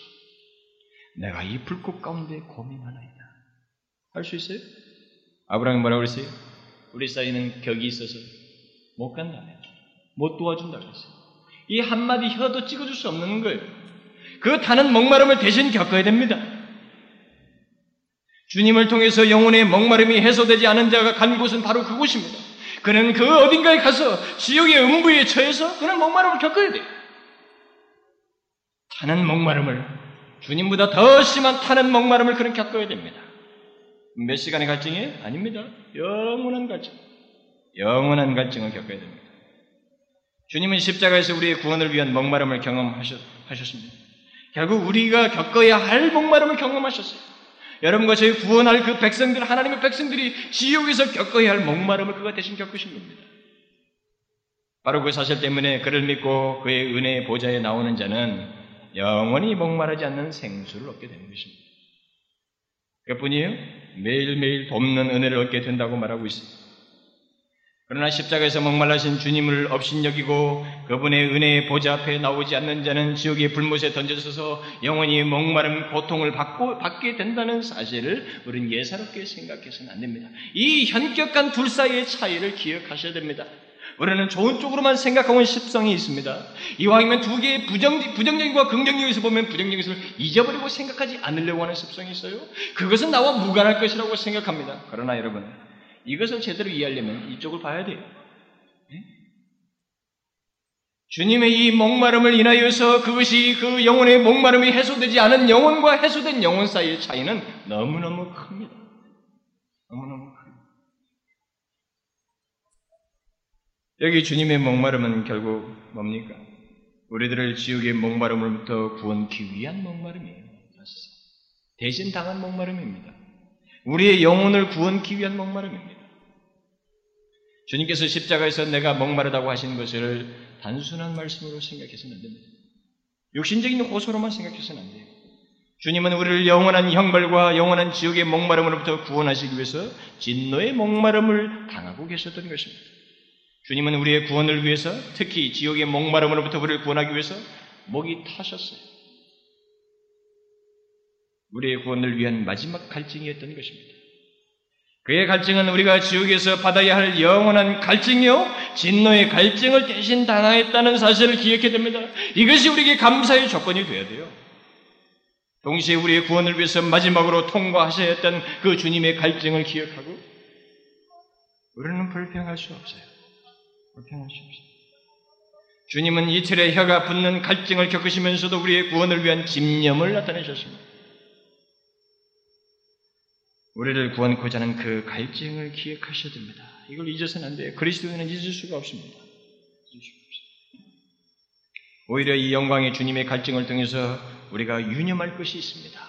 내가 이 불꽃 가운데 고민하나이다 할 수 있어요? 아브라함이 뭐라고 그랬어요? 우리 사이는 격이 있어서 못 간다 못 도와준다 그랬어요 이 한마디 혀도 찍어줄 수 없는 거예요 그 타는 목마름을 대신 겪어야 됩니다. 주님을 통해서 영혼의 목마름이 해소되지 않은 자가 간 곳은 바로 그곳입니다. 그는 그 어딘가에 가서 지옥의 음부에 처해서 그는 목마름을 겪어야 돼요. 타는 목마름을 주님보다 더 심한 타는 목마름을 그는 겪어야 됩니다. 몇 시간의 갈증이 아닙니다. 영원한 갈증. 영원한 갈증을 겪어야 됩니다. 주님은 십자가에서 우리의 구원을 위한 목마름을 경험하셨습니다. 결국 우리가 겪어야 할 목마름을 경험하셨어요. 여러분과 저희 구원할 그 백성들, 하나님의 백성들이 지옥에서 겪어야 할 목마름을 그가 대신 겪으신 겁니다. 바로 그 사실 때문에 그를 믿고 그의 은혜의 보좌에 나오는 자는 영원히 목마르지 않는 생수를 얻게 되는 것입니다. 그뿐이에요? 매일매일 돕는 은혜를 얻게 된다고 말하고 있습니다. 그러나 십자가에서 목말라신 주님을 업신여기고 그분의 은혜의 보좌 앞에 나오지 않는 자는 지옥의 불못에 던져져서 영원히 목마름 고통을 받고 받게 된다는 사실을 우리는 예사롭게 생각해서는 안 됩니다. 이 현격한 둘 사이의 차이를 기억하셔야 됩니다. 우리는 좋은 쪽으로만 생각하고 있는 습성이 있습니다. 이왕이면 두 개의 부정, 부정적인과 긍정적에서 보면 부정적인 것을 잊어버리고 생각하지 않으려고 하는 습성이 있어요. 그것은 나와 무관할 것이라고 생각합니다. 그러나 여러분, 이것을 제대로 이해하려면 이쪽을 봐야 돼요. 네? 주님의 이 목마름을 인하여서 그것이 그 영혼의 목마름이 해소되지 않은 영혼과 해소된 영혼 사이의 차이는 너무너무 큽니다. 너무너무 큽니다. 여기 주님의 목마름은 결국 뭡니까? 우리들을 지옥의 목마름으로부터 구원기 위한 목마름이에요. 대신 당한 목마름입니다. 우리의 영혼을 구원기 위한 목마름입니다. 주님께서 십자가에서 내가 목마르다고 하신 것을 단순한 말씀으로 생각해서는 안 됩니다. 육신적인 호소로만 생각해서는 안 돼요. 주님은 우리를 영원한 형벌과 영원한 지옥의 목마름으로부터 구원하시기 위해서 진노의 목마름을 당하고 계셨던 것입니다. 주님은 우리의 구원을 위해서 특히 지옥의 목마름으로부터 우리를 구원하기 위해서 목이 타셨어요. 우리의 구원을 위한 마지막 갈증이었던 것입니다. 그의 갈증은 우리가 지옥에서 받아야 할 영원한 갈증이요, 진노의 갈증을 대신 당하였다는 사실을 기억해야 됩니다. 이것이 우리에게 감사의 조건이 되어야 돼요. 동시에 우리의 구원을 위해서 마지막으로 통과하셔야 했던 그 주님의 갈증을 기억하고, 우리는 불평할 수 없어요. 불평할 수 없어요. 주님은 이틀의 혀가 붙는 갈증을 겪으시면서도 우리의 구원을 위한 집념을 나타내셨습니다. 우리를 구원코자 하는 그 갈증을 기억하셔야 됩니다. 이걸 잊어서는 안 돼요. 그리스도인은 잊을 수가 없습니다. 오히려 이 영광의 주님의 갈증을 통해서 우리가 유념할 것이 있습니다.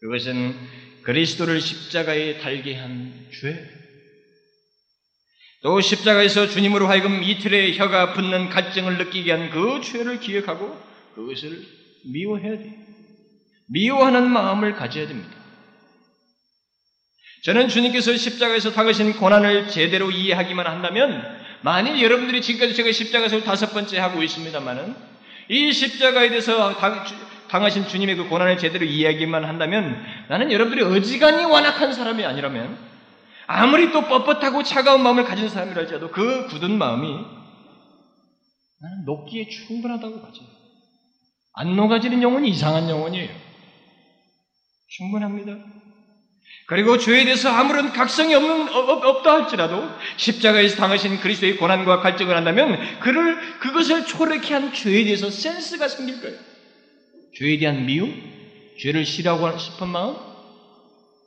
그것은 그리스도를 십자가에 달게 한 죄. 또 십자가에서 주님으로 하여금 이틀의 혀가 붙는 갈증을 느끼게 한 그 죄를 기억하고 그것을 미워해야 돼요. 미워하는 마음을 가져야 됩니다. 저는 주님께서 십자가에서 당하신 고난을 제대로 이해하기만 한다면 만일 여러분들이 지금까지 제가 십자가에서 다섯 번째 하고 있습니다만은 이 십자가에 대해서 당 하신 주님의 그 고난을 제대로 이해하기만 한다면 나는 여러분들이 어지간히 완악한 사람이 아니라면 아무리 또 뻣뻣하고 차가운 마음을 가진 사람이랄지라도 그 굳은 마음이 나는 녹기에 충분하다고 봐져요. 안 녹아지는 영혼이 이상한 영혼이에요. 충분합니다. 그리고 죄에 대해서 아무런 각성이 없는, 없, 없다 할지라도 십자가에서 당하신 그리스도의 고난과 갈증을 한다면 그를, 그것을 초래케 한 죄에 대해서 센스가 생길 거예요. 죄에 대한 미움, 죄를 싫어하고 싶은 마음,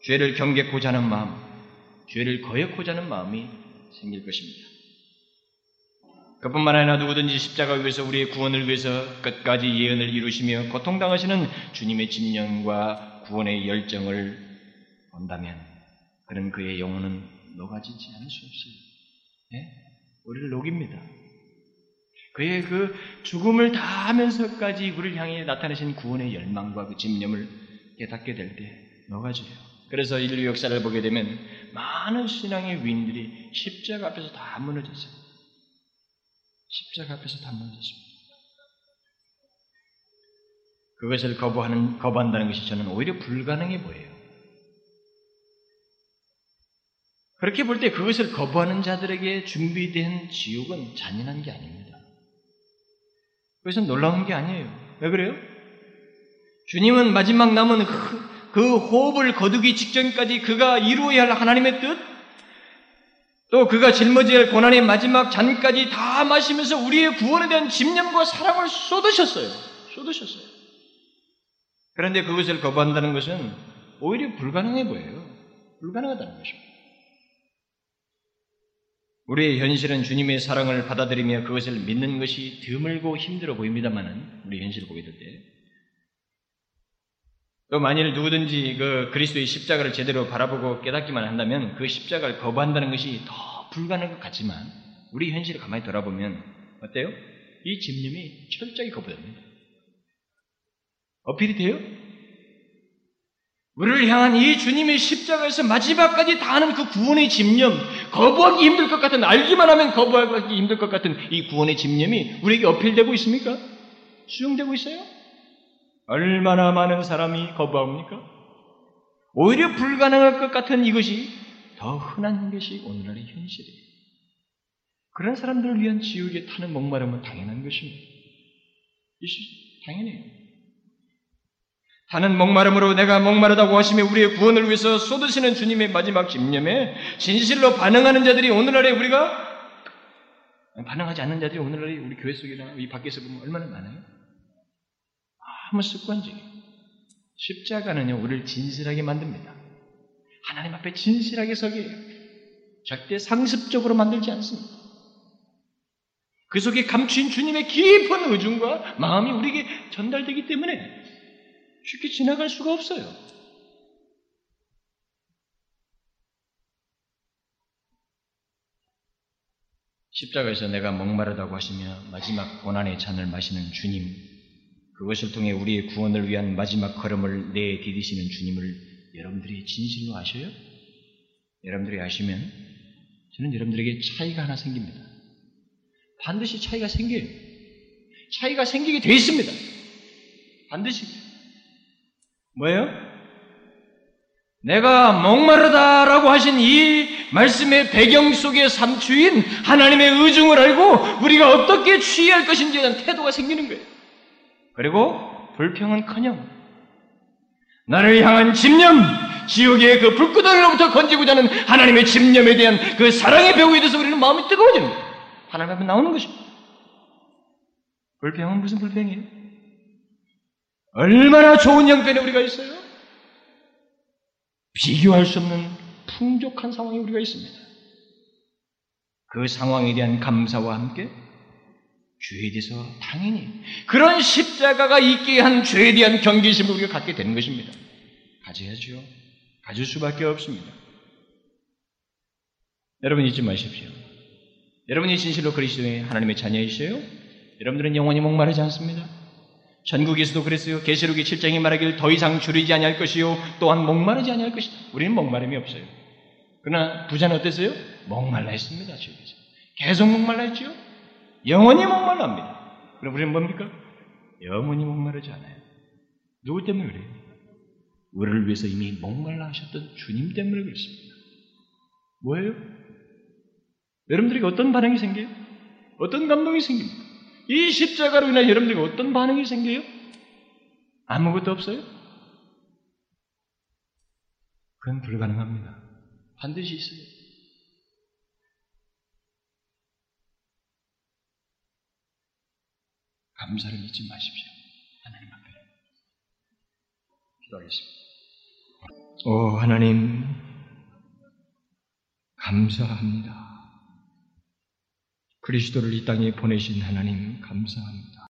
죄를 경계코자 하는 마음, 죄를 거역코자 하는 마음이 생길 것입니다. 그뿐만 아니라 누구든지 십자가 위에서 우리의 구원을 위해서 끝까지 예언을 이루시며 고통당하시는 주님의 진령과 구원의 열정을 본다면 그는 그의 영혼은 녹아지지 않을 수 없어요. 예? 우리를 녹입니다. 그의 그 죽음을 다 하면서까지 우리를 향해 나타내신 구원의 열망과 그 집념을 깨닫게 될 때 녹아져요. 그래서 인류 역사를 보게 되면 많은 신앙의 위인들이 십자가 앞에서 다 무너졌어요. 십자가 앞에서 다 무너졌습니다. 그것을 거부하는, 거부한다는 것이 저는 오히려 불가능해 보여요. 그렇게 볼 때 그것을 거부하는 자들에게 준비된 지옥은 잔인한 게 아닙니다. 그것은 놀라운 게 아니에요. 왜 그래요? 주님은 마지막 남은 그, 그 호흡을 거두기 직전까지 그가 이루어야 할 하나님의 뜻, 또 그가 할 고난의 마지막 잔까지 다 마시면서 우리의 구원에 대한 집념과 사랑을 쏟으셨어요. 쏟으셨어요. 그런데 그것을 거부한다는 것은 오히려 불가능해 보여요. 불가능하다는 것입니다. 우리의 현실은 주님의 사랑을 받아들이며 그것을 믿는 것이 드물고 힘들어 보입니다만은 우리 현실을 보게 될 때. 또 만일 누구든지 그 그리스도의 십자가를 제대로 바라보고 깨닫기만 한다면 그 십자가를 거부한다는 것이 더 불가능한 것 같지만 우리 현실을 가만히 돌아보면 어때요? 이 집념이 철저히 거부됩니다. 어필이 돼요? 우리를 향한 이 주님의 십자가에서 마지막까지 다하는 그 구원의 집념, 거부하기 힘들 것 같은, 알기만 하면 거부하기 힘들 것 같은 이 구원의 집념이 우리에게 어필되고 있습니까? 수용되고 있어요? 얼마나 많은 사람이 거부합니까? 오히려 불가능할 것 같은 이것이 더 흔한 것이 오늘날의 현실이에요. 그런 사람들을 위한 지옥에 타는 목마름은 당연한 것입니다. 당연해요. 타는 목마름으로 내가 목마르다고 하시며 우리의 구원을 위해서 쏟으시는 주님의 마지막 집념에 진실로 반응하는 자들이 오늘날에 우리가 반응하지 않는 자들이 오늘날에 우리 교회 속이나 이 밖에서 보면 얼마나 많아요? 너무 습관적이에요. 십자가는요, 우리를 진실하게 만듭니다. 하나님 앞에 진실하게 서게 해요. 절대 상습적으로 만들지 않습니다. 그 속에 감추인 주님의 깊은 의중과 마음이 우리에게 전달되기 때문에 쉽게 지나갈 수가 없어요. 십자가에서 내가 목마르다고 하시며 마지막 고난의 잔을 마시는 주님, 그것을 통해 우리의 구원을 위한 마지막 걸음을 내디디시는 주님을 여러분들이 진실로 아셔요? 여러분들이 아시면 저는 여러분들에게 차이가 하나 생깁니다. 반드시 차이가 생겨요. 차이가 생기게 돼 있습니다. 반드시. 뭐예요? 내가 목마르다라고 하신 이 말씀의 배경 속에 삼추인 하나님의 의중을 알고 우리가 어떻게 취해야 할 것인지에 대한 태도가 생기는 거예요. 그리고 불평은커녕 나를 향한 집념, 지옥의 그 불구덩이로부터 건지고자 하는 하나님의 집념에 대한 그 사랑의 배우에 대해서 우리는 마음이 뜨거워지는 거예요. 하나님 앞에 나오는 것입니다. 불평은 무슨 불평이에요? 얼마나 좋은 형편에 우리가 있어요? 비교할 수 없는 풍족한 상황에 우리가 있습니다. 그 상황에 대한 감사와 함께 죄에 대해서 당연히 그런 십자가가 있게 한 죄에 대한 경계심을 우리가 갖게 되는 것입니다. 가져야죠. 가질 수밖에 없습니다. 여러분 잊지 마십시오. 여러분이 진실로 그리스도의 하나님의 자녀이세요? 여러분들은 영원히 목마르지 않습니다. 전국에서도 그랬어요. 계시록의 7장이 말하길 더 이상 줄이지 아니할 것이요 또한 목마르지 아니할 것이다. 우리는 목마름이 없어요. 그러나 부자는 어땠어요? 목말라 했습니다. 지옥에서. 계속 목말라 했죠. 영원히 목말라합니다. 그럼 우리는 뭡니까? 영원히 목마르지 않아요. 누구 때문에 그래요? 우리를 위해서 이미 목말라 하셨던 주님 때문에 그렇습니다. 뭐예요? 여러분들에게 어떤 반응이 생겨요? 어떤 감동이 생깁니까? 이 십자가로 인해 여러분들에게 어떤 반응이 생겨요? 아무것도 없어요? 그건 불가능합니다. 반드시 있어요. 감사를 잊지 마십시오. 하나님 앞에. 기도하겠습니다. 오, 하나님, 감사합니다. 그리스도를 이 땅에 보내신 하나님, 감사합니다.